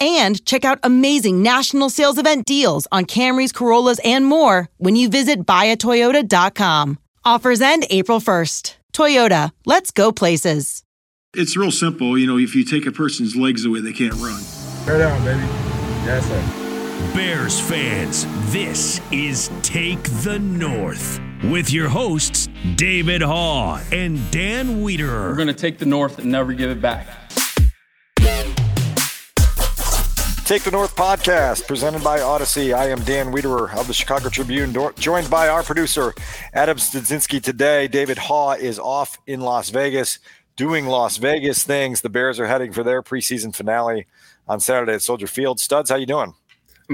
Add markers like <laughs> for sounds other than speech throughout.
and check out amazing national sales event deals on Camrys, Corollas, and more when you visit buyatoyota.com. Offers end April 1st. Toyota, let's go places. It's real simple. You know, if you take a person's legs away, they can't run. Right down, baby. Yes, sir. Bears fans, this is Take the North with your hosts, David Haugh and Dan Wiederer. We're going to take the North and never give it back. Take the North podcast presented by Audacy. I am Dan Wiederer of the Chicago Tribune, joined by our producer Adam Studzinski today. David Haugh is off in Las Vegas doing Las Vegas things. The Bears are heading for their preseason finale on Saturday at Soldier Field. Studs, how you doing?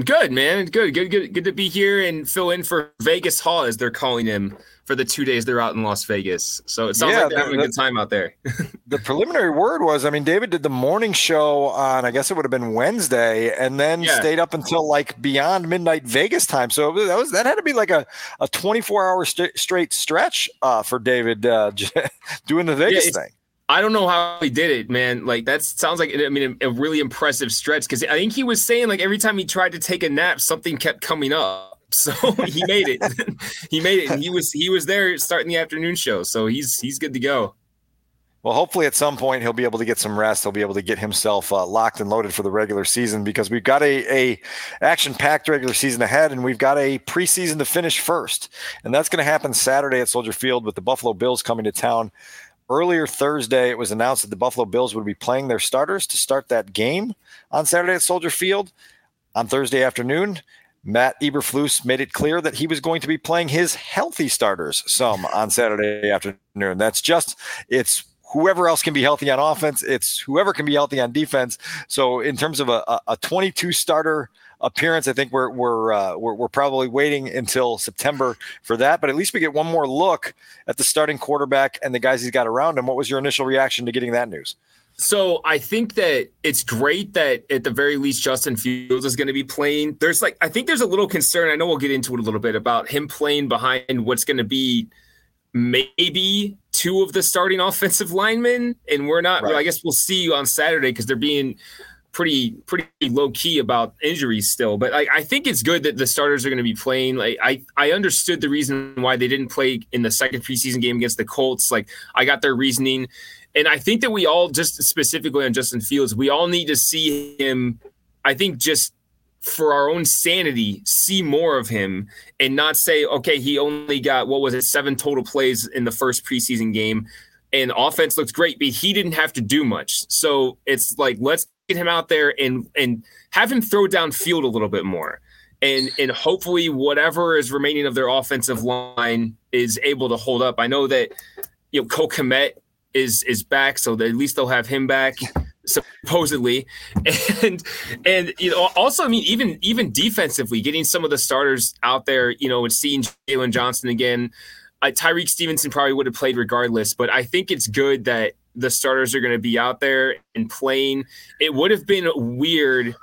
Good, man. Good, good, good, good to be here and fill in for Vegas Haugh, as they're calling him, for the two days they're out in Las Vegas. So it sounds Yeah, like they're having a good time out there. <laughs> The preliminary word was, I mean, David did the morning show on, I guess it would have been Wednesday, and then Yeah. stayed up until like beyond midnight Vegas time. So that was that had to be like a, a 24 hour st- straight stretch uh, for David uh, <laughs> doing the Vegas it's- thing. I don't know how he did it, man. Like that sounds like I mean a, a really impressive stretch because I think he was saying like every time he tried to take a nap, something kept coming up. <laughs> So he made it. <laughs> he made it, and he was he was there starting the afternoon show. So he's he's good to go. Well, hopefully at some point he'll be able to get some rest. He'll be able to get himself uh, locked and loaded for the regular season because we've got a, a action packed regular season ahead, and we've got a preseason to finish first, and that's going to happen Saturday at Soldier Field with the Buffalo Bills coming to town. Earlier Thursday, it was announced that the Buffalo Bills would be playing their starters to start that game on Saturday at Soldier Field. On Thursday afternoon, Matt Eberflus made it clear that he was going to be playing his healthy starters some on Saturday afternoon. That's just it's whoever else can be healthy on offense. It's whoever can be healthy on defense. So in terms of a, a- a 22 starter appearance, I think we're we're, uh, we're we're probably waiting until September for that. But at least we get one more look at the starting quarterback and the guys he's got around him. What was your initial reaction to getting that news? So I think that it's great that at the very least Justin Fields is going to be playing. There's like I think there's a little concern. I know we'll get into it a little bit about him playing behind what's going to be maybe two of the starting offensive linemen, and we're not. Right. I guess we'll see you on Saturday because they're being pretty pretty low key about injuries still. But I, I think it's good that the starters are going to be playing. Like I I understood the reason why they didn't play in the second preseason game against the Colts. Like I got their reasoning. And I think that we all, just specifically on Justin Fields, we all need to see him. I think just for our own sanity, see more of him and not say, okay, he only got what was it, seven total plays in the first preseason game, and offense looks great, but he didn't have to do much. So it's like let's him out there and and have him throw down field a little bit more. And and hopefully whatever is remaining of their offensive line is able to hold up. I know that you know Cole Kmet is is back, so at least they'll have him back supposedly <laughs> and and you know also i mean even even defensively getting some of the starters out there you know and seeing Jaylon Johnson again uh, Tyrique Stevenson probably would have played regardless but i think it's good that the starters are going to be out there and playing it would have been weird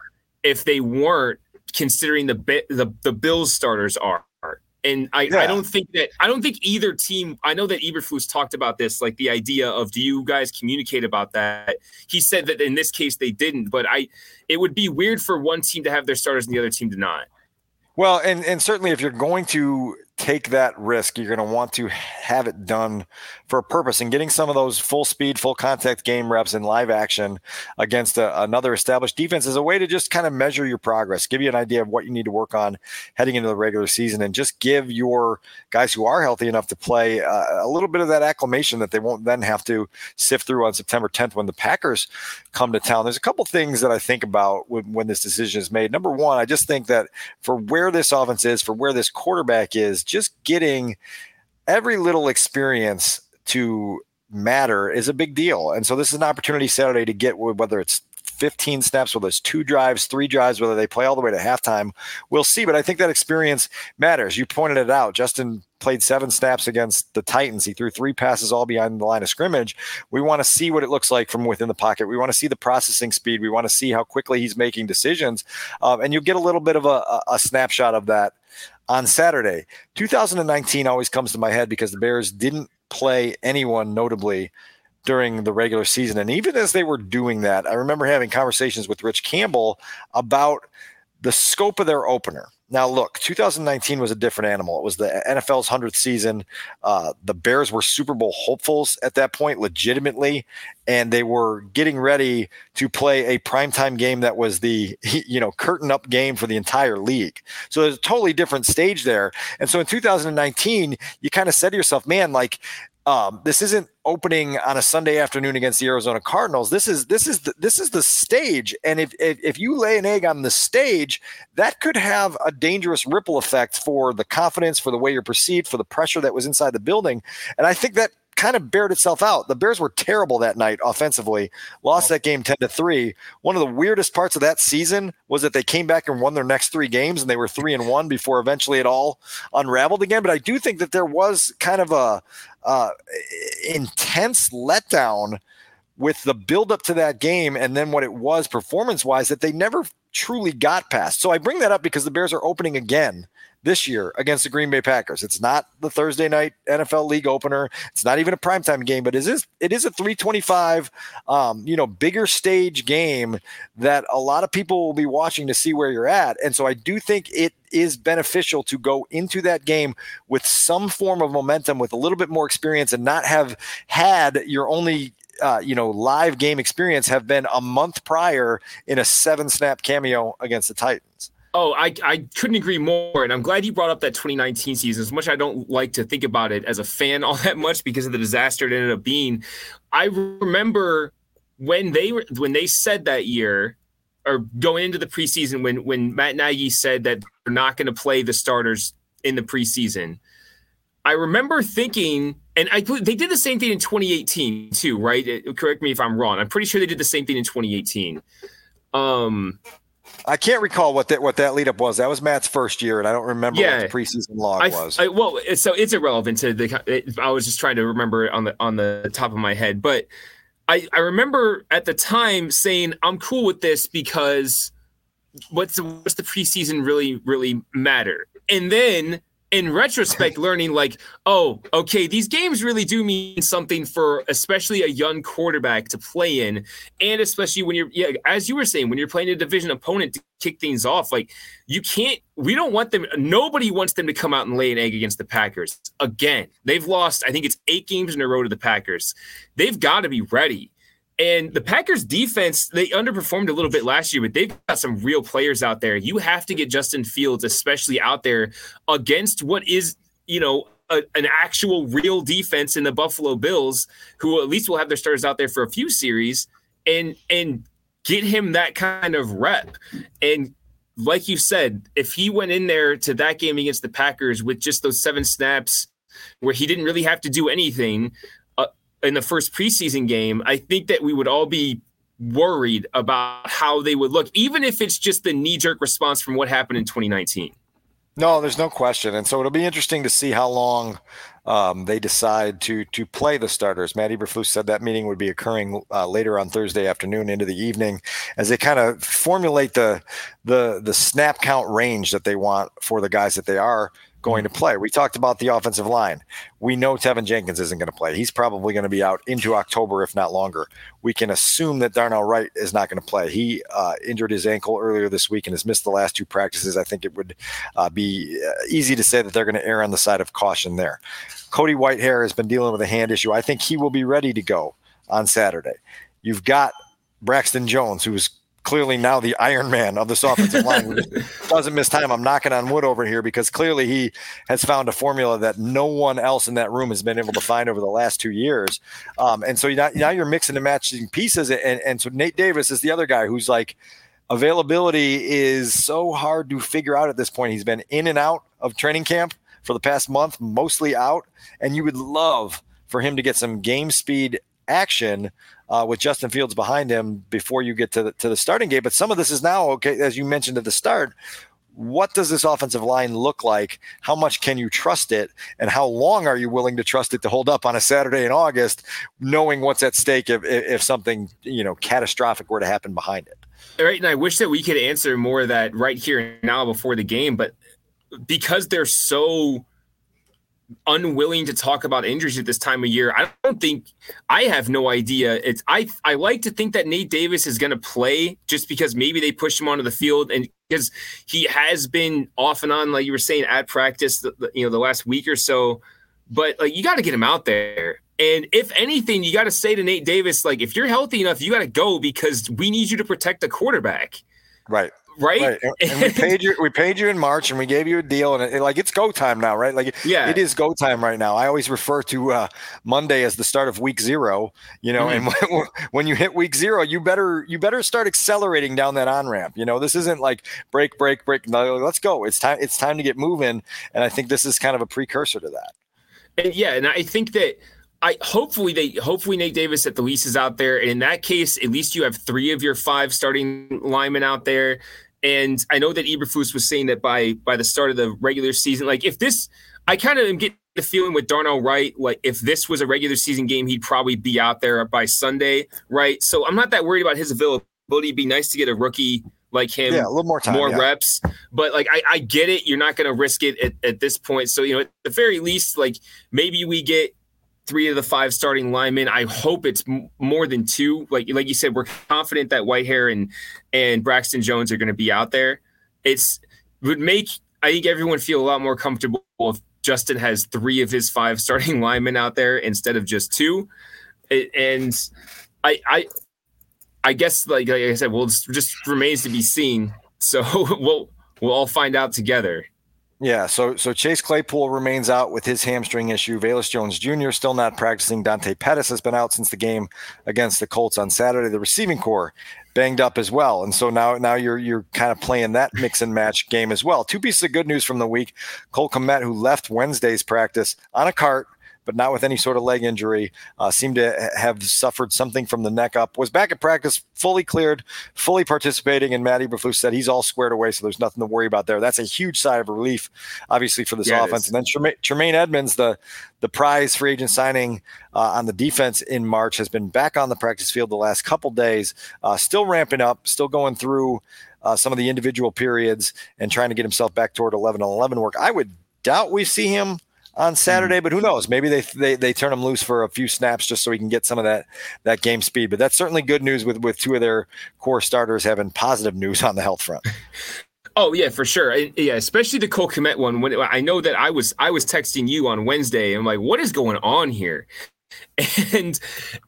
if they weren't considering the the, the bills starters are and I, yeah. I don't think that I don't think either team. I know that Eberflus talked about this, like the idea of do you guys communicate about that? He said that in this case they didn't, but I it would be weird for one team to have their starters and the other team to not. Well, and and certainly if you're going to take that risk, you're going to want to have it done for a purpose. And getting some of those full speed, full contact game reps in live action against a, another established defense is a way to just kind of measure your progress, give you an idea of what you need to work on heading into the regular season, and just give your guys who are healthy enough to play uh, a little bit of that acclimation that they won't then have to sift through on September 10th when the Packers come to town. There's a couple things that I think about when, when this decision is made. Number one, I just think that for where this offense is, for where this quarterback is, just getting every little experience to matter is a big deal. And so this is an opportunity Saturday to get whether it's 15 snaps, whether it's two drives, three drives, whether they play all the way to halftime. We'll see. But I think that experience matters. You pointed it out. Justin played seven snaps against the Titans. He threw three passes all behind the line of scrimmage. We want to see what it looks like from within the pocket. We want to see the processing speed. We want to see how quickly he's making decisions. Um, and you'll get a little bit of a, a snapshot of that on Saturday. 2019 always comes to my head because the Bears didn't play anyone notably during the regular season. And even as they were doing that, I remember having conversations with Rich Campbell about the scope of their opener. Now, look, 2019 was a different animal. It was the NFL's 100th season. Uh, the Bears were Super Bowl hopefuls at that point, legitimately, and they were getting ready to play a primetime game that was the, <laughs> you know, curtain up game for the entire league. So there's a totally different stage there. And so in 2019, you kind of said to yourself, man, like um, this isn't opening on a Sunday afternoon against the Arizona Cardinals. This is this is the, this is the stage, and if, if if you lay an egg on the stage, that could have a dangerous ripple effect for the confidence, for the way you're perceived, for the pressure that was inside the building. And I think that kind of bared itself out. The Bears were terrible that night offensively, lost that game 10 to 3. One of the weirdest parts of that season was that they came back and won their next three games and they were 3 and 1 before eventually it all unraveled again, but I do think that there was kind of a uh, intense letdown with the build up to that game and then what it was performance wise that they never truly got past. So I bring that up because the Bears are opening again this year against the Green Bay Packers. It's not the Thursday night NFL league opener. It's not even a primetime game, but it is it is a 325 um, you know, bigger stage game that a lot of people will be watching to see where you're at. And so I do think it is beneficial to go into that game with some form of momentum with a little bit more experience and not have had your only uh, you know, live game experience have been a month prior in a seven snap cameo against the Titans. Oh, I, I couldn't agree more. And I'm glad you brought up that 2019 season. As much I don't like to think about it as a fan <laughs> all that much because of the disaster it ended up being. I remember when they were when they said that year or going into the preseason when when Matt Nagy said that they're not going to play the starters in the preseason. I remember thinking, and I they did the same thing in 2018 too, right? It, correct me if I'm wrong. I'm pretty sure they did the same thing in 2018. Um, I can't recall what that what that lead up was. That was Matt's first year, and I don't remember yeah, what the preseason log I, was. I, well, so it's irrelevant to the. It, I was just trying to remember it on the on the top of my head, but I I remember at the time saying I'm cool with this because what's the, what's the preseason really really matter? And then in retrospect learning like oh okay these games really do mean something for especially a young quarterback to play in. And especially when you're yeah as you were saying when you're playing a division opponent to kick things off like you can't we don't want them nobody wants them to come out and lay an egg against the packers. Again they've lost i think it's eight games in a row to the packers. They've got to be ready and the Packers defense, they underperformed a little bit last year, but they've got some real players out there. You have to get Justin Fields, especially out there against what is, you know, a, an actual real defense in the Buffalo Bills, who at least will have their starters out there for a few series and and get him that kind of rep. And like you said, if he went in there to that game against the Packers with just those seven snaps where he didn't really have to do anything, in the first preseason game, I think that we would all be worried about how they would look, even if it's just the knee jerk response from what happened in 2019. No, there's no question, and so it'll be interesting to see how long um, they decide to to play the starters. Matt Eberflus said that meeting would be occurring uh, later on Thursday afternoon into the evening, as they kind of formulate the the the snap count range that they want for the guys that they are going to play. We talked about the offensive line. We know Teven Jenkins isn't going to play. He's probably going to be out into October, if not longer. We can assume that Darnell Wright is not going to play. He uh, injured his ankle earlier this week and has missed the last two practices. I think it would uh, be uh, easy to say that they're going to err on the side of caution there. Cody Whitehair has been dealing with a hand issue. I think he will be ready to go on Saturday. You've got Braxton Jones, who's clearly now the Iron Man of this offensive line. <laughs> doesn't miss time. I'm knocking on wood over here because clearly he has found a formula that no one else in that room has been able to find over the last two years. Um, and so now, now you're mixing and matching pieces. And, and so Nate Davis is the other guy who's like, availability is so hard to figure out at this point. He's been in and out of training camp for the past month, mostly out. And you would love for him to get some game speed action uh, with Justin Fields behind him before you get to the, to the starting gate. But some of this is now okay, as you mentioned at the start. What does this offensive line look like? How much can you trust it? And how long are you willing to trust it to hold up on a Saturday in August, knowing what's at stake if, if something you know catastrophic were to happen behind it? Right, and I wish that we could answer more of that right here and now before the game, but because they're so unwilling to talk about injuries at this time of year. I don't think I have no idea. It's I I like to think that Nate Davis is going to play just because maybe they push him onto the field and because he has been off and on like you were saying at practice the, the, you know the last week or so. But like you got to get him out there. And if anything, you got to say to Nate Davis like if you're healthy enough, you got to go because we need you to protect the quarterback. Right right? right. And we paid you. We paid you in March, and we gave you a deal, and it, like it's go time now, right? Like yeah, it is go time right now. I always refer to uh, Monday as the start of week zero. You know, mm-hmm. and <laughs> when, when, you hit week zero, you better you better start accelerating down that on ramp. You know, this isn't like break, break, break. No, let's go. It's time. It's time to get moving, and I think this is kind of a precursor to that. And yeah, and I think that. I hopefully they hopefully Nate Davis at the least is out there. And in that case, at least you have three of your five starting linemen out there. And I know that Eberflus was saying that by by the start of the regular season, like if this, I kind of get the feeling with Darnell Wright, like if this was a regular season game, he'd probably be out there by Sunday, right? So I'm not that worried about his availability. It'd be nice to get a rookie like him, yeah, a little more time, more yeah. reps. But like I, I get it, you're not going to risk it at, at this point. So you know, at the very least, like maybe we get three of the five starting linemen. I hope it's m- more than two. Like like you said, we're confident that Whitehair and and Braxton Jones are going to be out there. It's would make I think everyone feel a lot more comfortable if Justin has three of his five starting <laughs> linemen out there instead of just two. It, and I I I guess like, like I said, well, just remains to be seen. So <laughs> we'll we'll all find out together. Yeah, so so Chase Claypool remains out with his hamstring issue. Velus Jones Jr. still not practicing. Dante Pettis has been out since the game against the Colts on Saturday. The receiving corps banged up as well, and so now now you're you're kind of playing that mix and match game as well. Two pieces of good news from the week: Cole Kmet, who left Wednesday's practice on a cart but not with any sort of leg injury. Uh, seemed to have suffered something from the neck up. Was back at practice, fully cleared, fully participating. And Matt Eberflus said he's all squared away, so there's nothing to worry about there. That's a huge sigh of relief, obviously, for this yeah, offense. And then Tremaine, Tremaine, Edmunds, the the prize free agent signing uh, on the defense in March, has been back on the practice field the last couple days, uh, still ramping up, still going through. Uh, some of the individual periods and trying to get himself back toward 11 on 11 work. I would doubt we see him on hmm. Saturday, but who knows? Maybe they, they they turn him loose for a few snaps just so he can get some of that that game speed. But that's certainly good news with with two of their core starters having positive news on the health front. <laughs> Oh yeah, for sure. Yeah, especially the Cole Kmet one. When I know that I was I was texting you on Wednesday. I'm like, what is going on here? <laughs> And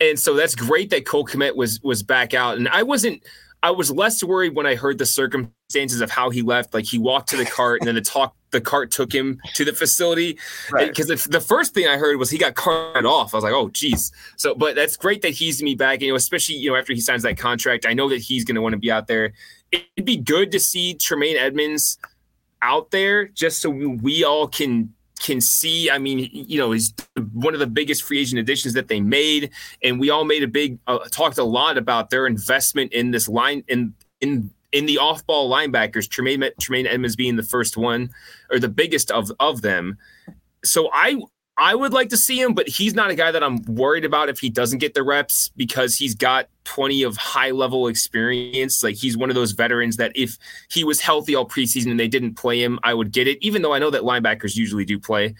and so that's great that Cole Kmet was was back out. And I wasn't I was less worried when I heard the circumstances of how he left. Like he walked to the cart and then the talk the cart took him to the facility. Because right. the first thing I heard was he got carted off. I was like, oh geez. So but that's great that he's gonna back. You know, especially you know after he signs that contract. I know that he's gonna want to be out there. It'd be good to see Tremaine Edmunds out there just so we all can can see. I mean, you know, he's one of the biggest free agent additions that they made, and we all made a big uh, talked a lot about their investment in this line in in in the off ball linebackers. Tremaine Tremaine Edmunds being the first one or the biggest of of them. So I I would like to see him, but he's not a guy that I'm worried about if he doesn't get the reps because he's got plenty of high level experience. Like he's one of those veterans that if he was healthy all preseason and they didn't play him, I would get it, even though I know that linebackers usually do play.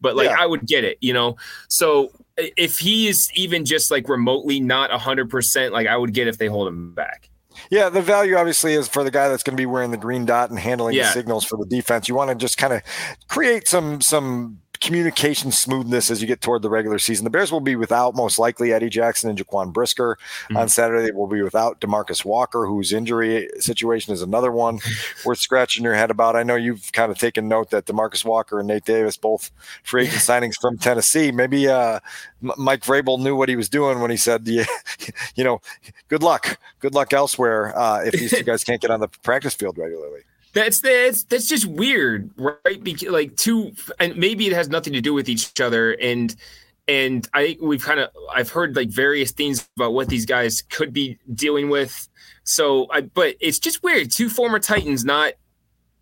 But like yeah. I would get it, you know? So if he is even just like remotely not 100%, like I would get if they hold him back. Yeah, the value obviously is for the guy that's going to be wearing the green dot and handling yeah. the signals for the defense. You want to just kind of create some some communication smoothness as you get toward the regular season. The Bears will be without most likely Eddie Jackson and Jaquan Brisker mm-hmm. on Saturday. They will be without Demarcus Walker, whose injury situation is another one <laughs> worth scratching your head about. I know you've kind of taken note that Demarcus Walker and Nate Davis, both free agent <laughs> signings from Tennessee, maybe uh, Mike Vrabel knew what he was doing when he said, yeah, <laughs> you know, good luck, good luck elsewhere uh, if these two guys can't get on the practice field regularly. That's that's that's just weird, right? Because like two, and maybe it has nothing to do with each other. And and I we've kind of I've heard like various things about what these guys could be dealing with. So I, but it's just weird. Two former Titans not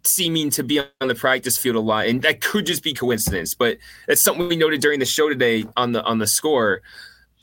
seeming to be on the practice field a lot, and that could just be coincidence. But it's something we noted during the show today on the on the score.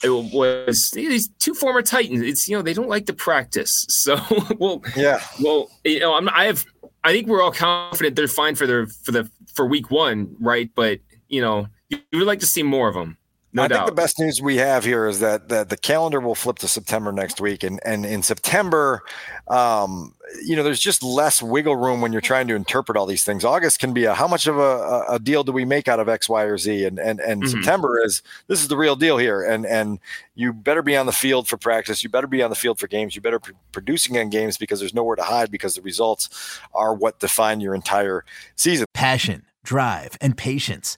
It was these two former Titans. It's you know they don't like to practice, <laughs> so well yeah. Well, you know I'm, I have I think we're all confident they're fine for their for the for week one, right? But you know, you would like to see more of them. No I doubt. think the best news we have here is that, that the calendar will flip to September next week, and and in September, um, you know, there's just less wiggle room when you're trying to interpret all these things. August can be a how much of a, a deal do we make out of X, Y, or Z, and and and mm-hmm. September is this is the real deal here, and and you better be on the field for practice, you better be on the field for games, you better be producing on games because there's nowhere to hide because the results are what define your entire season. Passion, drive, and patience.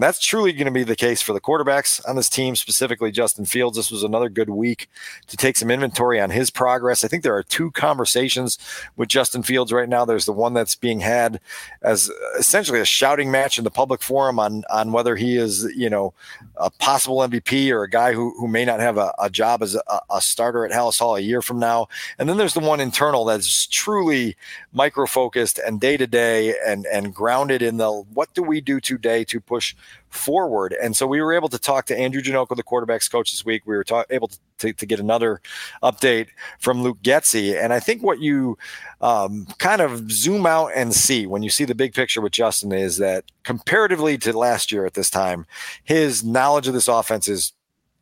That's truly going to be the case for the quarterbacks on this team, specifically Justin Fields. This was another good week to take some inventory on his progress. I think there are two conversations with Justin Fields right now. There's the one that's being had as essentially a shouting match in the public forum on on whether he is, you know, a possible MVP or a guy who, who may not have a, a job as a, a starter at Halas Hall a year from now. And then there's the one internal that's truly micro focused and day to day and and grounded in the what do we do today to push forward. And so we were able to talk to Andrew Janocko, the quarterback's coach this week. We were ta- able to, to, to, get another update from Luke Getsy. And I think what you um, kind of zoom out and see when you see the big picture with Justin is that comparatively to last year at this time, his knowledge of this offense is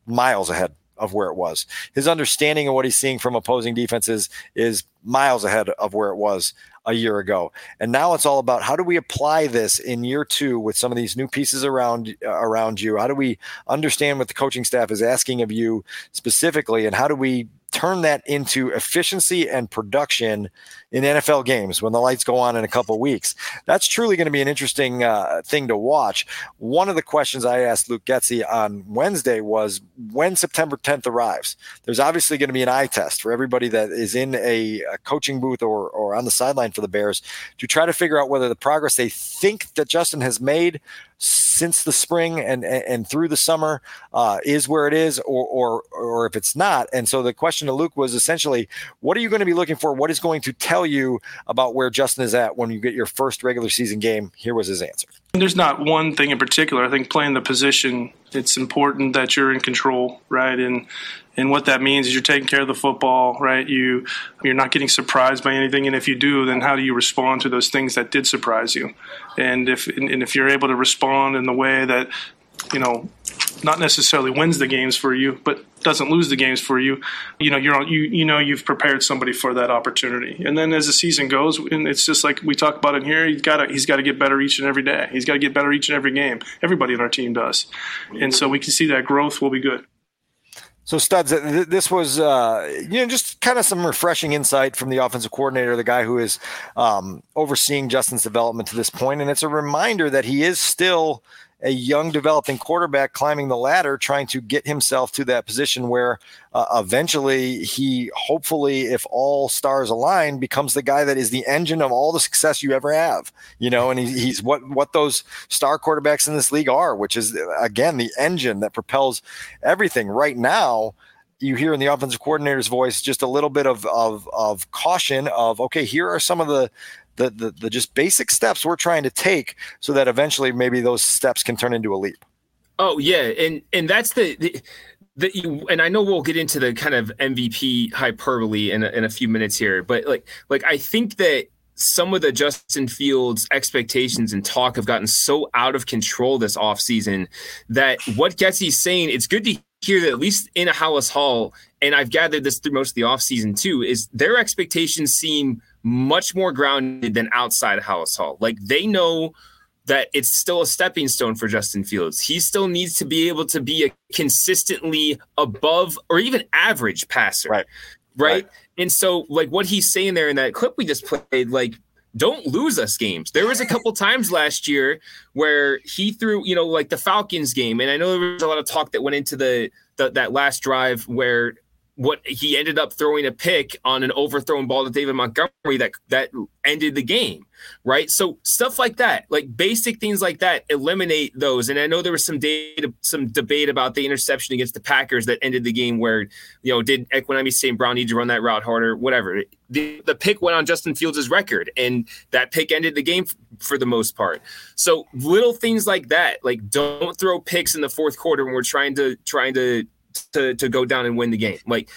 miles ahead of where it was. His understanding of what he's seeing from opposing defenses is miles ahead of where it was a year ago. And now it's all about how do we apply this in year 2 with some of these new pieces around uh, around you? How do we understand what the coaching staff is asking of you specifically and how do we turn that into efficiency and production in NFL games when the lights go on in a couple weeks. That's truly going to be an interesting uh, thing to watch. One of the questions I asked Luke Getsy on Wednesday was when September 10th arrives. There's obviously going to be an eye test for everybody that is in a, a coaching booth or, or on the sideline for the Bears to try to figure out whether the progress they think that Justin has made since the spring and and through the summer uh, is where it is, or or or if it's not. And so the question to Luke was essentially, what are you going to be looking for? What is going to tell you about where Justin is at when you get your first regular season game? Here was his answer. There's not one thing in particular. I think playing the position, it's important that you're in control, right? And and what that means is you're taking care of the football, right? You you're not getting surprised by anything, and if you do, then how do you respond to those things that did surprise you? And if and if you're able to respond in the way that you know not necessarily wins the games for you, but doesn't lose the games for you, you know, you're you you know you've prepared somebody for that opportunity. And then as the season goes, and it's just like we talk about in here, he's got to he's got to get better each and every day. He's got to get better each and every game. Everybody in our team does, and so we can see that growth will be good. So studs, this was uh, you know just kind of some refreshing insight from the offensive coordinator, the guy who is um, overseeing Justin's development to this point, and it's a reminder that he is still a young developing quarterback climbing the ladder, trying to get himself to that position where uh, eventually he, hopefully, if all stars align, becomes the guy that is the engine of all the success you ever have. You know, and he, he's what what those star quarterbacks in this league are, which is again the engine that propels everything. Right now, you hear in the offensive coordinator's voice just a little bit of, of, of caution of okay here are some of the the, the, the just basic steps we're trying to take so that eventually maybe those steps can turn into a leap. Oh yeah, and and that's the, the the, and I know we'll get into the kind of MVP hyperbole in a, in a few minutes here, but like like I think that some of the Justin Fields expectations and talk have gotten so out of control this offseason that what Getsy's saying, it's good to hear that at least in a Halas Hall, and I've gathered this through most of the offseason too, is their expectations seem much more grounded than outside of Halas Hall. Like they know that it's still a stepping stone for Justin Fields. He still needs to be able to be a consistently above or even average passer. Right. Right. right. And so, like what he's saying there in that clip we just played, like, don't lose us games. There was a couple times last year where he threw, you know, like the Falcons game. And I know there was a lot of talk that went into the, the that last drive where what he ended up throwing a pick on an overthrown ball to David Montgomery that that ended the game, right? So stuff like that, like basic things like that, eliminate those. And I know there was some data, some debate about the interception against the Packers that ended the game, where you know did Equanimeous St. Brown need to run that route harder, whatever. The, the pick went on Justin Fields' record, and that pick ended the game f- for the most part. So little things like that, like don't throw picks in the fourth quarter when we're trying to trying to to to go down and win the game. Like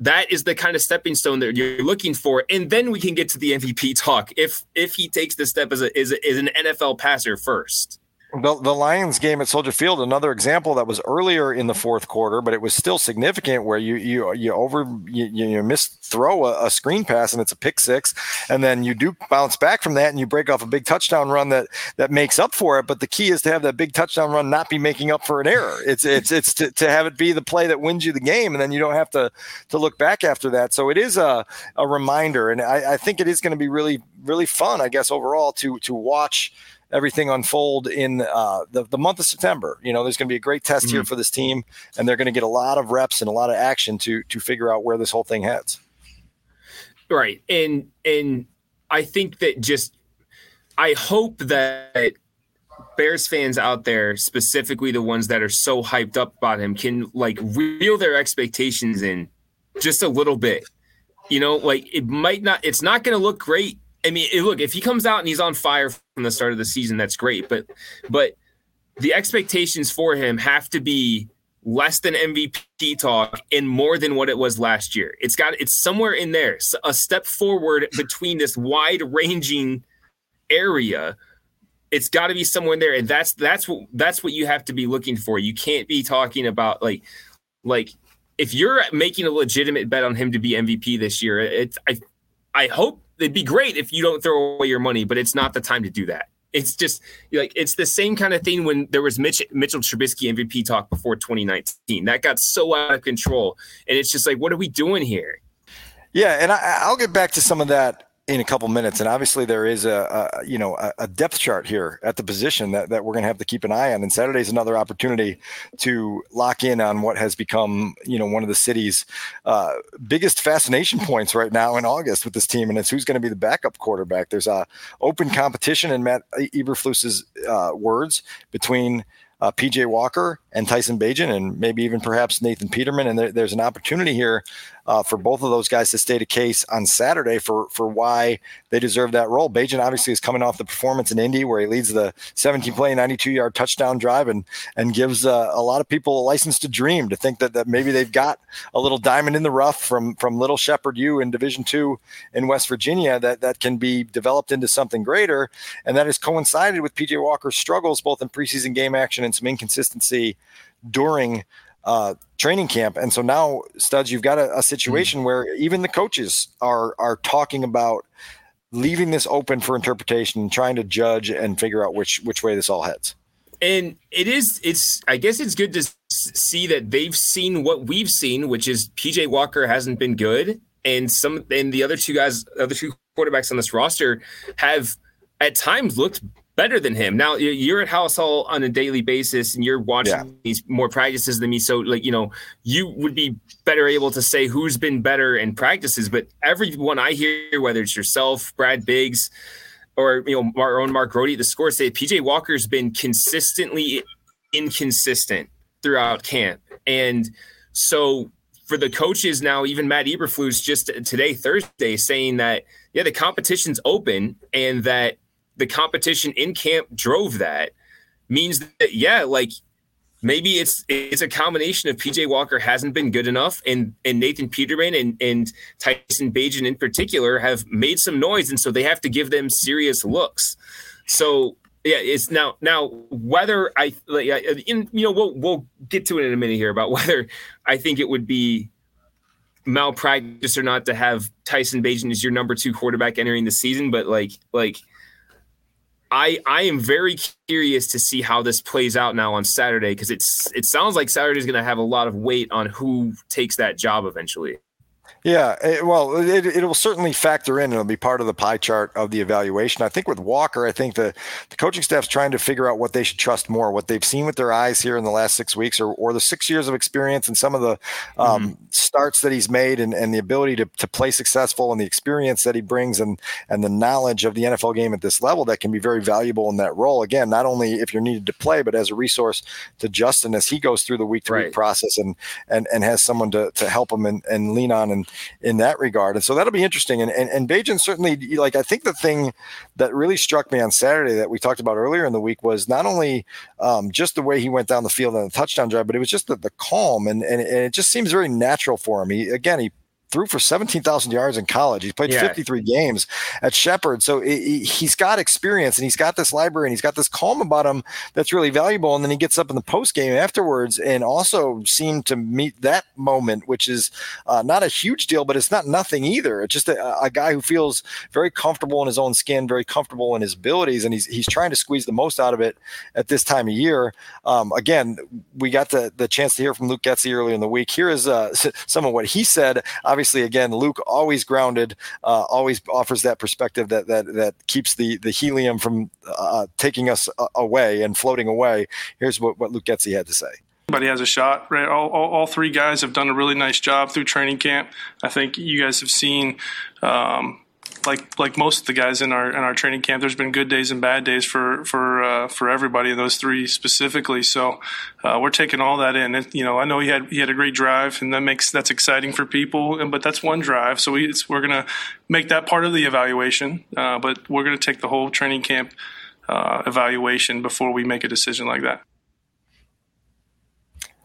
that is the kind of stepping stone that you're looking for, and then we can get to the MVP talk if if he takes the step as a is, an NFL passer first. The, the Lions game at Soldier Field, another example that was earlier in the fourth quarter, but it was still significant where you you you over you, you miss throw a, a, screen pass and it's a pick six, and then you do bounce back from that and you break off a big touchdown run that that makes up for it. But the key is to have that big touchdown run not be making up for an error. It's it's it's to, to have it be the play that wins you the game, and then you don't have to to look back after that. So it is a a reminder, and I, I think it is going to be really really fun, I guess overall to to watch everything unfold in uh, the, the month of September. You know, there's going to be a great test mm-hmm. here for this team, and they're going to get a lot of reps and a lot of action to to figure out where this whole thing heads. Right, and and I think that just I hope that Bears fans out there, specifically the ones that are so hyped up about him, can like reel their expectations in just a little bit. You know, like it might not, it's not going to look great I mean, look, if he comes out and he's on fire from the start of the season, that's great. But but the expectations for him have to be less than MVP talk and more than what it was last year. It's got it's somewhere in there, a step forward between this wide ranging area. It's got to be somewhere in there, and that's that's what that's what you have to be looking for. You can't be talking about like like if you're making a legitimate bet on him to be MVP this year. It's I I hope it'd be great if you don't throw away your money, but it's not the time to do that. It's just like it's the same kind of thing when there was Mitch, Mitchell Trubisky MVP talk before 2019. That got so out of control, and it's just like, what are we doing here? Yeah, and I, I'll get back to some of that in a couple minutes. And obviously, there is a, a you know a, a, depth chart here at the position that, that we're going to have to keep an eye on. And Saturday is another opportunity to lock in on what has become you know one of the city's uh, biggest fascination <laughs> points right now in August with this team, and it's who's going to be the backup quarterback. There's a open competition in Matt Eberflus's uh, words between uh, PJ Walker and Tyson Bagent, and maybe even perhaps Nathan Peterman. And there, there's an opportunity here uh, for both of those guys to state a case on Saturday for for why they deserve that role. Bagent obviously is coming off the performance in Indy where he leads the 17 play, 92 yard touchdown drive and and gives uh, a lot of people a license to dream to think that that maybe they've got a little diamond in the rough from from Little Shepherd U in Division two in West Virginia that that can be developed into something greater, and that has coincided with PJ Walker's struggles both in preseason game action and some inconsistency during uh, training camp. And so now, Studs, you've got a, a situation mm. where even the coaches are are talking about leaving this open for interpretation and trying to judge and figure out which which way this all heads. And it is it's I guess it's good to see that they've seen what we've seen, which is PJ Walker hasn't been good, and some and the other two guys, other two quarterbacks on this roster have at times looked better than him. Now you're at Halas Hall on a daily basis and you're watching yeah. these more practices than me. So like, you know, you would be better able to say who's been better in practices, but everyone I hear, whether it's yourself, Brad Biggs, or, you know, our own Mark Grote, the score say PJ Walker's been consistently inconsistent throughout camp. And so for the coaches now, even Matt Eberflus just today, Thursday, saying that, yeah, the competition's open and that the competition in camp drove that means that yeah, like maybe it's it's a combination of PJ Walker hasn't been good enough and and Nathan Peterman and and Tyson Bagent in particular have made some noise and so they have to give them serious looks. So yeah, it's now now whether I like in, you know we'll we'll get to it in a minute here about <laughs> whether I think it would be malpractice or not to have Tyson Bagent as your number two quarterback entering the season, but like like I I am very curious to see how this plays out now on Saturday because it's it sounds like Saturday is going to have a lot of weight on who takes that job eventually. Yeah, it, well, it, it will certainly factor in. And it'll be part of the pie chart of the evaluation. I think with Walker, I think the, the coaching staff's trying to figure out what they should trust more, what they've seen with their eyes here in the last six weeks, or, or the six years of experience and some of the um, mm-hmm. starts that he's made, and, and the ability to, to play successful, and the experience that he brings, and and the knowledge of the NFL game at this level that can be very valuable in that role. Again, not only if you're needed to play, but as a resource to Justin as he goes through the week to week process, and and and has someone to to help him and, and lean on and in that regard. And so that'll be interesting. And and, and Bagent certainly like I think the thing that really struck me on Saturday that we talked about earlier in the week was not only um, just the way he went down the field on the touchdown drive, but it was just the, the calm and, and and it just seems very natural for him. He again he threw for 17,000 yards in college. He's played yeah. 53 games at Shepherd. So he's got experience and he's got this library and he's got this calm about him that's really valuable. And then he gets up in the post game afterwards and also seemed to meet that moment, which is uh, not a huge deal, but it's not nothing either. It's just a, a, guy who feels very comfortable in his own skin, very comfortable in his abilities, and he's, he's trying to squeeze the most out of it at this time of year. Um, again, we got the, the chance to hear from Luke Getsy earlier in the week. Here is uh, <laughs> some of what he said obviously, again, Luke always grounded, uh, always offers that perspective that that that keeps the the helium from uh, taking us uh, away and floating away. Here's what what Luke Getsy had to say. Everybody has a shot, right? All, all, all, three guys have done a really nice job through training camp. I think you guys have seen um, like like most of the guys in our in our training camp, there's been good days and bad days for for uh, for everybody. Those three specifically. So uh, we're taking all that in. you know, I know he had he had a great drive, and that makes that's exciting for people. And but that's one drive, so we, we're gonna make that part of the evaluation. Uh, but we're gonna take the whole training camp uh, evaluation before we make a decision like that.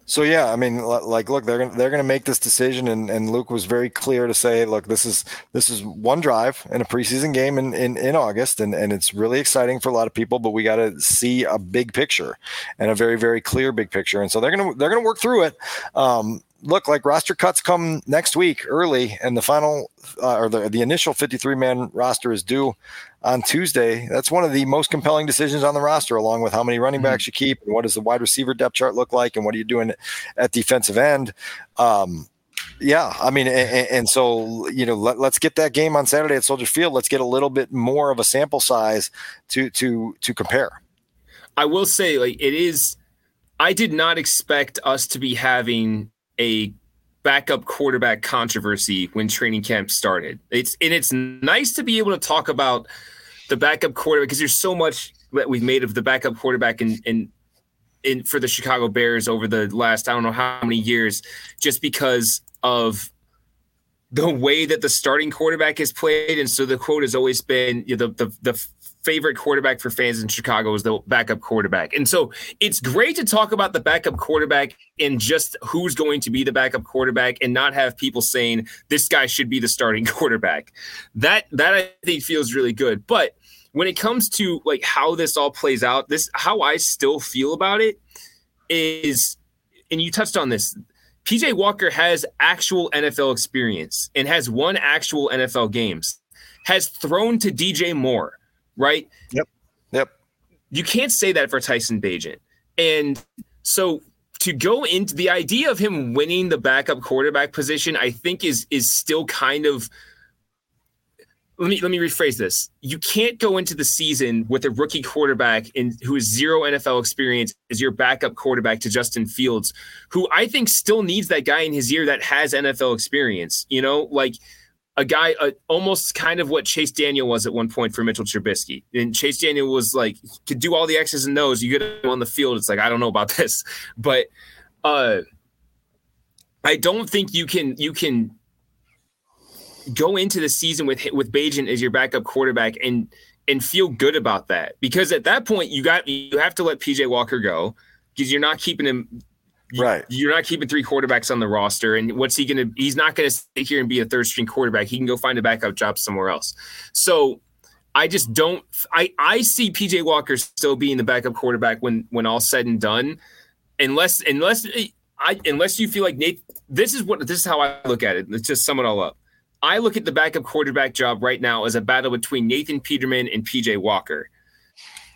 So yeah, I mean, like, look, they're gonna they're gonna make this decision, and, and Luke was very clear to say, look, this is this is one drive in a preseason game in in, in August, and and it's really exciting for a lot of people, but we got to see a big picture and a very very clear big picture, and so they're gonna they're gonna work through it. Um, look, like roster cuts come next week early, and the final uh, or the, the initial 53 man roster is due on Tuesday. That's one of the most compelling decisions on the roster, along with how many running mm-hmm. backs you keep and what does the wide receiver depth chart look like, and what are you doing at defensive end. Um, yeah, I mean, and, and, so you know, let, us get that game on Saturday at Soldier Field. Let's get a little bit more of a sample size to to to compare. I will say, like, it is. I did not expect us to be having a backup quarterback controversy when training camp started. It's and it's nice to be able to talk about the backup quarterback because there's so much that we've made of the backup quarterback in in in for the Chicago Bears over the last I don't know how many years, just because of the way that the starting quarterback is played. And so the quote has always been you know, the, the the favorite quarterback for fans in Chicago is the backup quarterback. And so it's great to talk about the backup quarterback and just who's going to be the backup quarterback and not have people saying this guy should be the starting <laughs> quarterback. That that I think feels really good. But when it comes to like how this all plays out, this how I still feel about it is and you touched on this. PJ Walker has actual NFL experience and has won actual NFL games. Has thrown to DJ Moore right? Yep. Yep. You can't say that for Tyson Bagent. And so to go into the idea of him winning the backup quarterback position, I think is is still kind of let me let me rephrase this. You can't go into the season with a rookie quarterback in who is zero NFL experience as your backup quarterback to Justin Fields, who I think still needs that guy in his ear that has NFL experience. You know, like a guy uh, almost kind of what Chase Daniel was at one point for Mitchell Trubisky. And Chase Daniel was like could do all the X's and O's. You get him on the field, it's like I don't know about <laughs> this, but uh, I don't think you can you can go into the season with with Bagent as your backup quarterback and and feel good about that because at that point you got you have to let PJ Walker go because you're not keeping him right. You're not keeping three quarterbacks on the roster. And what's he going to, he's not going to stay here and be a third string quarterback. He can go find a backup job somewhere else. So I just don't, I, I see PJ Walker still being the backup quarterback when, when all said and done, unless, unless I, unless you feel like Nate, this is what, this is how I look at it. Let's just sum it all up. I look at the backup quarterback job right now as a battle between Nathan Peterman and PJ Walker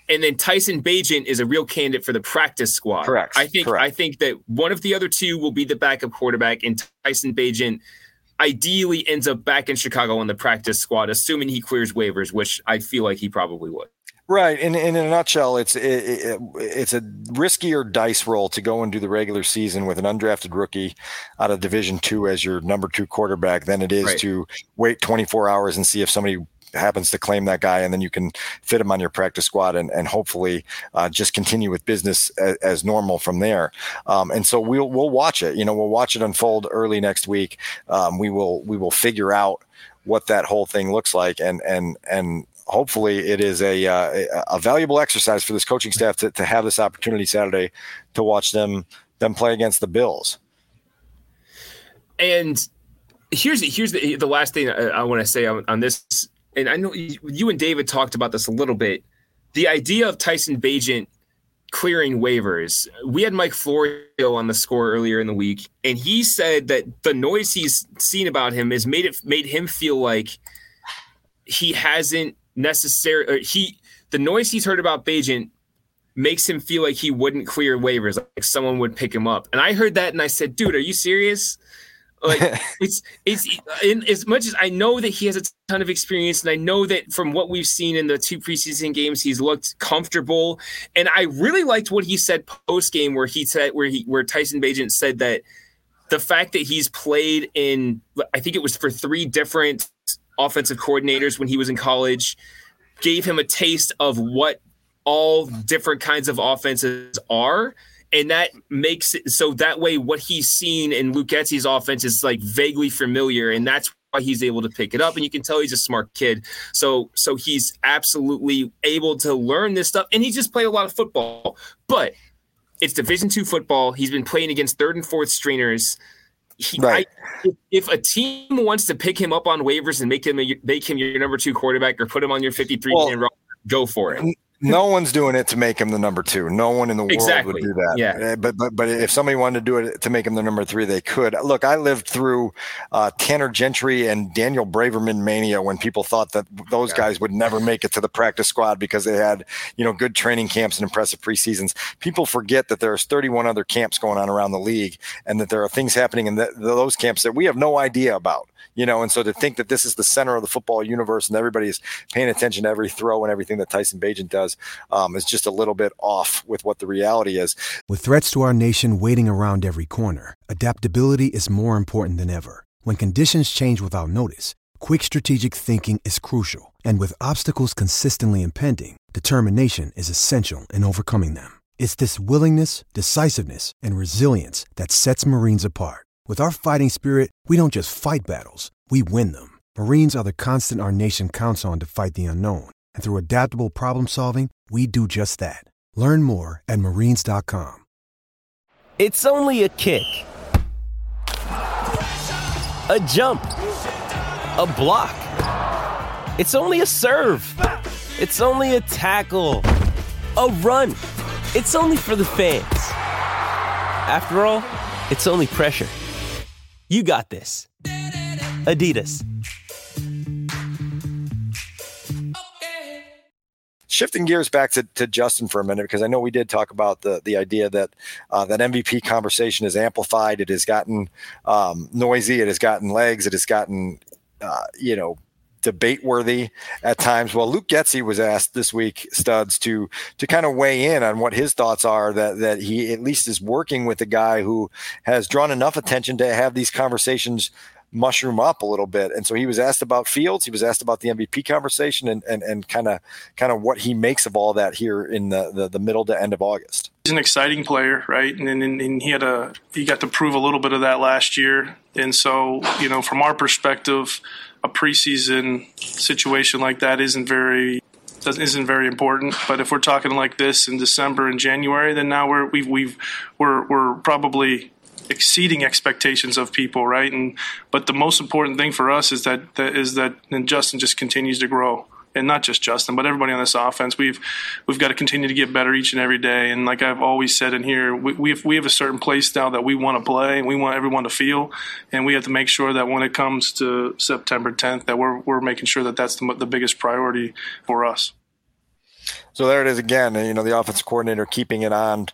and then Tyson Bagent is a real candidate for the practice squad. Correct. I think Correct. I think that one of the other two will be the backup quarterback, and Tyson Bagent ideally ends up back in Chicago on the practice squad, assuming he clears waivers, which I feel like he probably would. Right, and, and in a nutshell, it's it, it, it's a riskier dice roll to go and do the regular season with an undrafted rookie out of Division Two as your number two quarterback than it is right. to wait 24 hours and see if somebody happens to claim that guy, and then you can fit him on your practice squad and, and hopefully uh, just continue with business as, as normal from there. Um, and so we'll we'll watch it. You know, we'll watch it unfold early next week. Um, we will we will figure out what that whole thing looks like, and and and hopefully it is a, uh, a valuable exercise for this coaching staff to, to have this opportunity Saturday to watch them them play against the Bills. And here's here's the the last thing I, I want to say on, on, this, and I know you and David talked about this a little bit. The idea of Tyson Bagent clearing waivers. We had Mike Florio on the score earlier in the week, and he said that the noise he's seen about him has made it made him feel like he hasn't necessarily He the noise he's heard about Bagent makes him feel like he wouldn't clear waivers, like someone would pick him up. And I heard that and I said, dude, are you serious? Like <laughs> it's it's in, as much as I know that he has a ton of experience, and I know that from what we've seen in the two preseason games, he's looked comfortable. And I really liked what he said post game, where he said where he where Tyson Bagent said that the fact that he's played in, I think it was for three different offensive coordinators when he was in college, gave him a taste of what all different kinds of offenses are. And that makes it so that way what he's seen in Luke Getsy's offense is like vaguely familiar. And that's why he's able to pick it up. And you can tell he's a smart kid. So so he's absolutely able to learn this stuff. And he just played a lot of football. But it's division two football. He's been playing against third and fourth stringers he, right. I, if a team wants to pick him up on waivers and make him a, make him your number two quarterback or put him on your 53 well, man roster, go for it no one's doing it to make him the number two. No one in the exactly. world would do that. Yeah. Eh, but but but if somebody wanted to do it to make him the number three, they could. Look, I lived through uh, Tanner Gentry and Daniel Braverman mania when people thought that those yeah. guys would never make it to the practice squad because they had you know good training camps and impressive preseasons. People forget that there's 31 other camps going on around the league, and that there are things happening in the, those camps that we have no idea about you know, and so to think that this is the center of the football universe and everybody is paying attention to every throw and everything that Tyson Bagent does um, is just a little bit off with what the reality is. With threats to our nation waiting around every corner, adaptability is more important than ever. When conditions change without notice, quick strategic thinking is crucial. And with obstacles consistently impending, determination is essential in overcoming them. It's this willingness, decisiveness, and resilience that sets Marines apart. With our fighting spirit, we don't just fight battles, we win them. Marines are the constant our nation counts on to fight the unknown. And through adaptable problem solving, we do just that. Learn more at marines.com. It's only a kick, a jump, a block. It's only a serve. It's only a tackle, a run. It's only for the fans. After all, it's only pressure. You got this. Adidas. Shifting gears back to, to Justin for a minute, because I know we did talk about the the idea that uh, that MVP conversation is amplified. It has gotten um, noisy. It has gotten legs. It has gotten uh, you know debate worthy at times. Well, Luke Getsy was asked this week, Studs, to to kind of weigh in on what his thoughts are that that he at least is working with a guy who has drawn enough attention to have these conversations mushroom up a little bit. And so he was asked about Fields, he was asked about the MVP conversation and and and kind of kind of what he makes of all that here in the, the, the middle to end of August. He's an exciting player, right? And, and, and he had a he got to prove a little bit of that last year. And so, you know, from our perspective, a preseason situation like that isn't very isn't very important. But if we're talking like this in December and January, then now we're we've we've we're we're probably exceeding expectations of people, right? And but the most important thing for us is that, that is that and Justin just continues to grow and not just Justin, but everybody on this offense. We've we've got to continue to get better each and every day. And like I've always said in here, we we have, we have a certain play style that we want to play, and we want everyone to feel, and we have to make sure that when it comes to September 10th, that we're we're making sure that that's the, the biggest priority for us. So there it is again. You know, the offensive coordinator keeping it on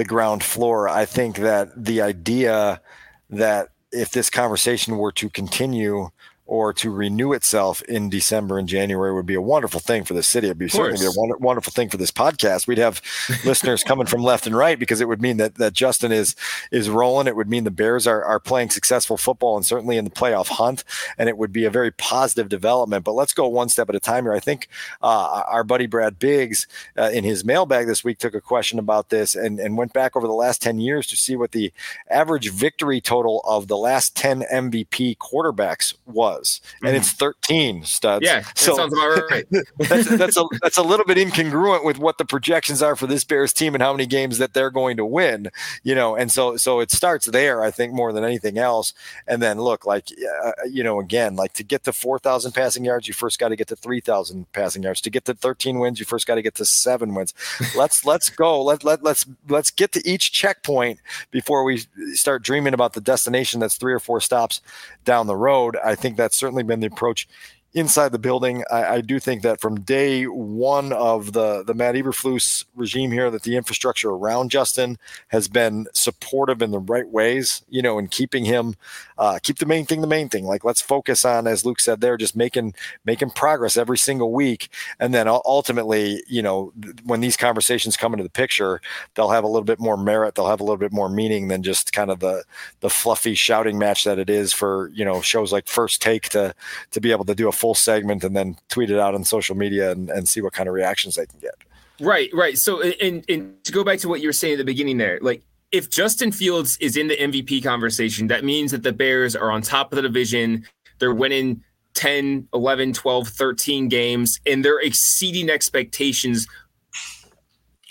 the ground floor. I think that the idea that if this conversation were to continue or to renew itself in December and January would be a wonderful thing for the city. It'd be certainly be a wonder, wonderful thing for this podcast. We'd have <laughs> listeners coming from left and right because it would mean that that Justin is is rolling. It would mean the Bears are are playing successful football and certainly in the playoff hunt, and it would be a very positive development. But let's go one step at a time here. I think uh, our buddy Brad Biggs uh, in his mailbag this week took a question about this and and went back over the last ten years to see what the average victory total of the last ten MVP quarterbacks was was, and it's 13 studs. Yeah, so sounds about right. <laughs> that's, that's a that's a little bit incongruent with what the projections are for this Bears team and how many games that they're going to win. You know, and so so it starts there, I think, more than anything else. And then look, like uh, you know, again, like to get to 4,000 passing yards, you first got to get to 3,000 passing yards. To get to 13 wins, you first got to get to seven wins. Let's let's go. Let let let's let's get to each checkpoint before we start dreaming about the destination that's three or four stops down the road. I think that's certainly been the approach inside the building. I, I, do think that from day one of the the Matt Eberflus regime here, that the infrastructure around Justin has been supportive in the right ways. You know, in keeping him uh, keep the main thing the main thing. Like let's focus on, as Luke said there, just making making progress every single week, and then ultimately, you know, when these conversations come into the picture, they'll have a little bit more merit. They'll have a little bit more meaning than just kind of the the fluffy shouting match that it is for you know shows like First Take to to be able to do a full segment and then tweet it out on social media and, and see what kind of reactions they can get. Right, right. So, and, and to go back to what you were saying at the beginning there, like if Justin Fields is in the MVP conversation, that means that the Bears are on top of the division. They're winning 10, 11, 12, 13 games, and they're exceeding expectations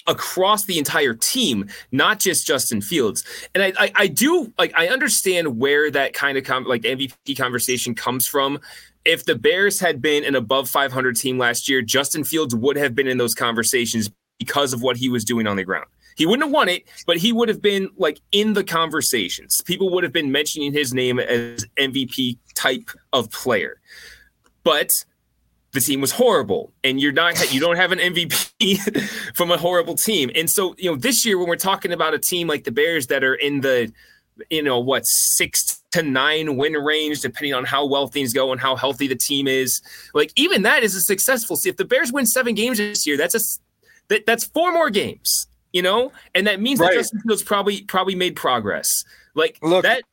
across the entire team, not just Justin Fields. And I, I, I do like I understand where that kind of com- like MVP conversation comes from if the Bears had been an above 500 team last year, Justin Fields would have been in those conversations because of what he was doing on the ground. He wouldn't have won it, but he would have been like in the conversations. People would have been mentioning his name as MVP type of player. But the team was horrible and you're not you don't have an MVP <laughs> from a horrible team. And so, you know, this year when we're talking about a team like the Bears that are in the you know what six to nine win range depending on how well things go and how healthy the team is. Like even that is a successful see if the bears win seven games this year that's a that, that's four more games you know? And that means right. that justin fields probably probably made progress. Like Look, that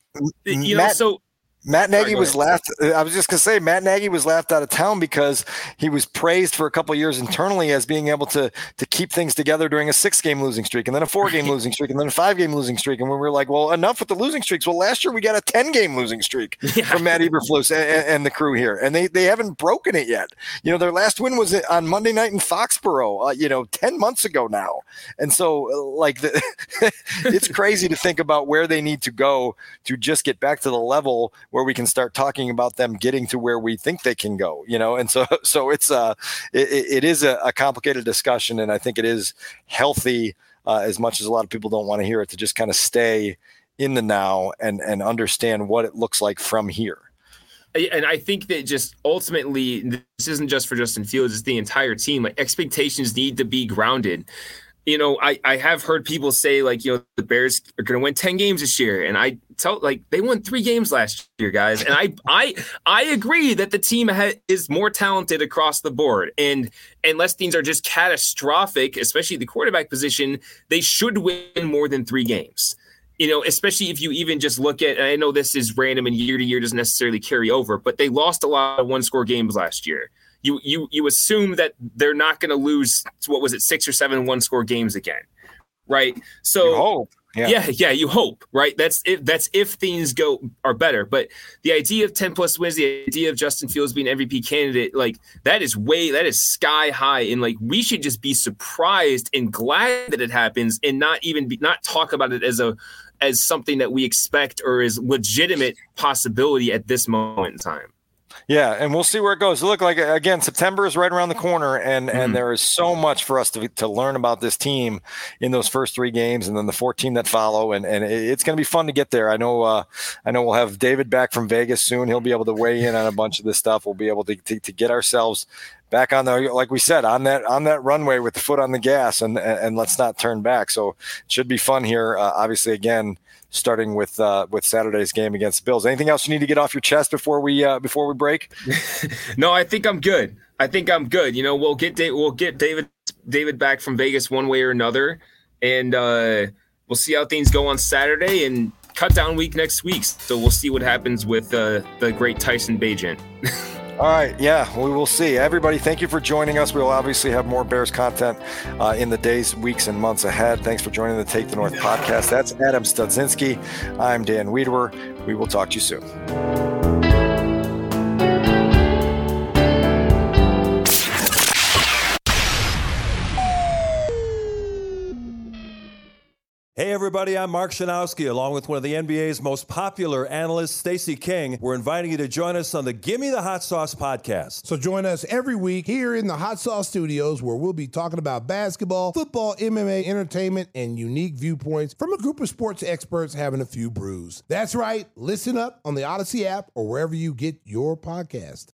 you know so Matt Nagy was laughed. I was just gonna say Matt Nagy was laughed out of town because he was praised for a couple years internally as being able to to keep things together during a six game losing streak and then a four game <laughs> losing streak and then a five game losing streak. And we were like, well, enough with the losing streaks. Well, last year we got a ten game losing streak <laughs> yeah. from Matt Eberflus and, and, the crew here, and they they haven't broken it yet. You know, their last win was on Monday night in Foxborough. Uh, you know, ten months ago now, and so uh, like the, <laughs> it's crazy to think about where they need to go to just get back to the level where we can start talking about them getting to where we think they can go you know and so <laughs> so it's uh it, it is a, a complicated discussion and i think it is healthy uh, as much as a lot of people don't want to hear it to just kind of stay in the now and and understand what it looks like from here and I think that just ultimately, this isn't just for Justin Fields; it's the entire team. Like expectations need to be grounded you know, I, I have heard people say like, you know, the Bears are going to win 10 games this year. And I tell like they won three games last year, guys. And I, I, I agree that the team ha- is more talented across the board. And unless things are just catastrophic, especially the quarterback position, they should win more than three games. You know, especially if you even just look at, I know this is random and year to year doesn't necessarily carry over, but they lost a lot of one score games last year you you you assume that they're not going to lose what was it six or seven one score games again, right? So yeah. yeah, yeah, you hope, right? That's if that's if things go are better. But the idea of 10 plus wins, the idea of Justin Fields being MVP candidate, like that is way that is sky high. And like we should just be surprised and glad that it happens and not even be not talk about it as a as something that we expect or is legitimate possibility at this moment in time. Yeah, and we'll see where it goes. Look, like again, September is right around the corner, and mm-hmm. and there is so much for us to, to learn about this team in those first three games, and then the 14 that follow, and and it's going to be fun to get there. I know, uh, I know we'll have David back from Vegas soon. He'll be able to weigh in on a bunch of this stuff. We'll be able to to, to get ourselves back on the like we said on that on that runway with the foot on the gas, and and, and let's not turn back. So it should be fun here. Uh, obviously, again, starting with uh, with Saturday's game against the Bills. Anything else you need to get off your chest before we uh, before we break? <laughs> no, I think I'm good. I think I'm good. You know, we'll get Dave, we'll get David David back from Vegas one way or another, and uh, we'll see how things go on Saturday and cut down week next week. So we'll see what happens with uh, the great Tyson Bagent. <laughs> All right. Yeah, we will see. Everybody, thank you for joining us. We'll obviously have more Bears content uh, in the days, weeks, and months ahead. Thanks for joining the Take the North podcast. That's Adam Studzinski. I'm Dan Wiederer. We will talk to you soon. Everybody, I'm Mark Schanowski, along with one of the NBA's most popular analysts, Stacey King. We're inviting you to join us on the Gimme the Hot Sauce podcast. So join us every week here in the Hot Sauce Studios, where we'll be talking about basketball, football, MMA, entertainment, and unique viewpoints from a group of sports experts having a few brews. That's right. Listen up on the Audacy app or wherever you get your podcast.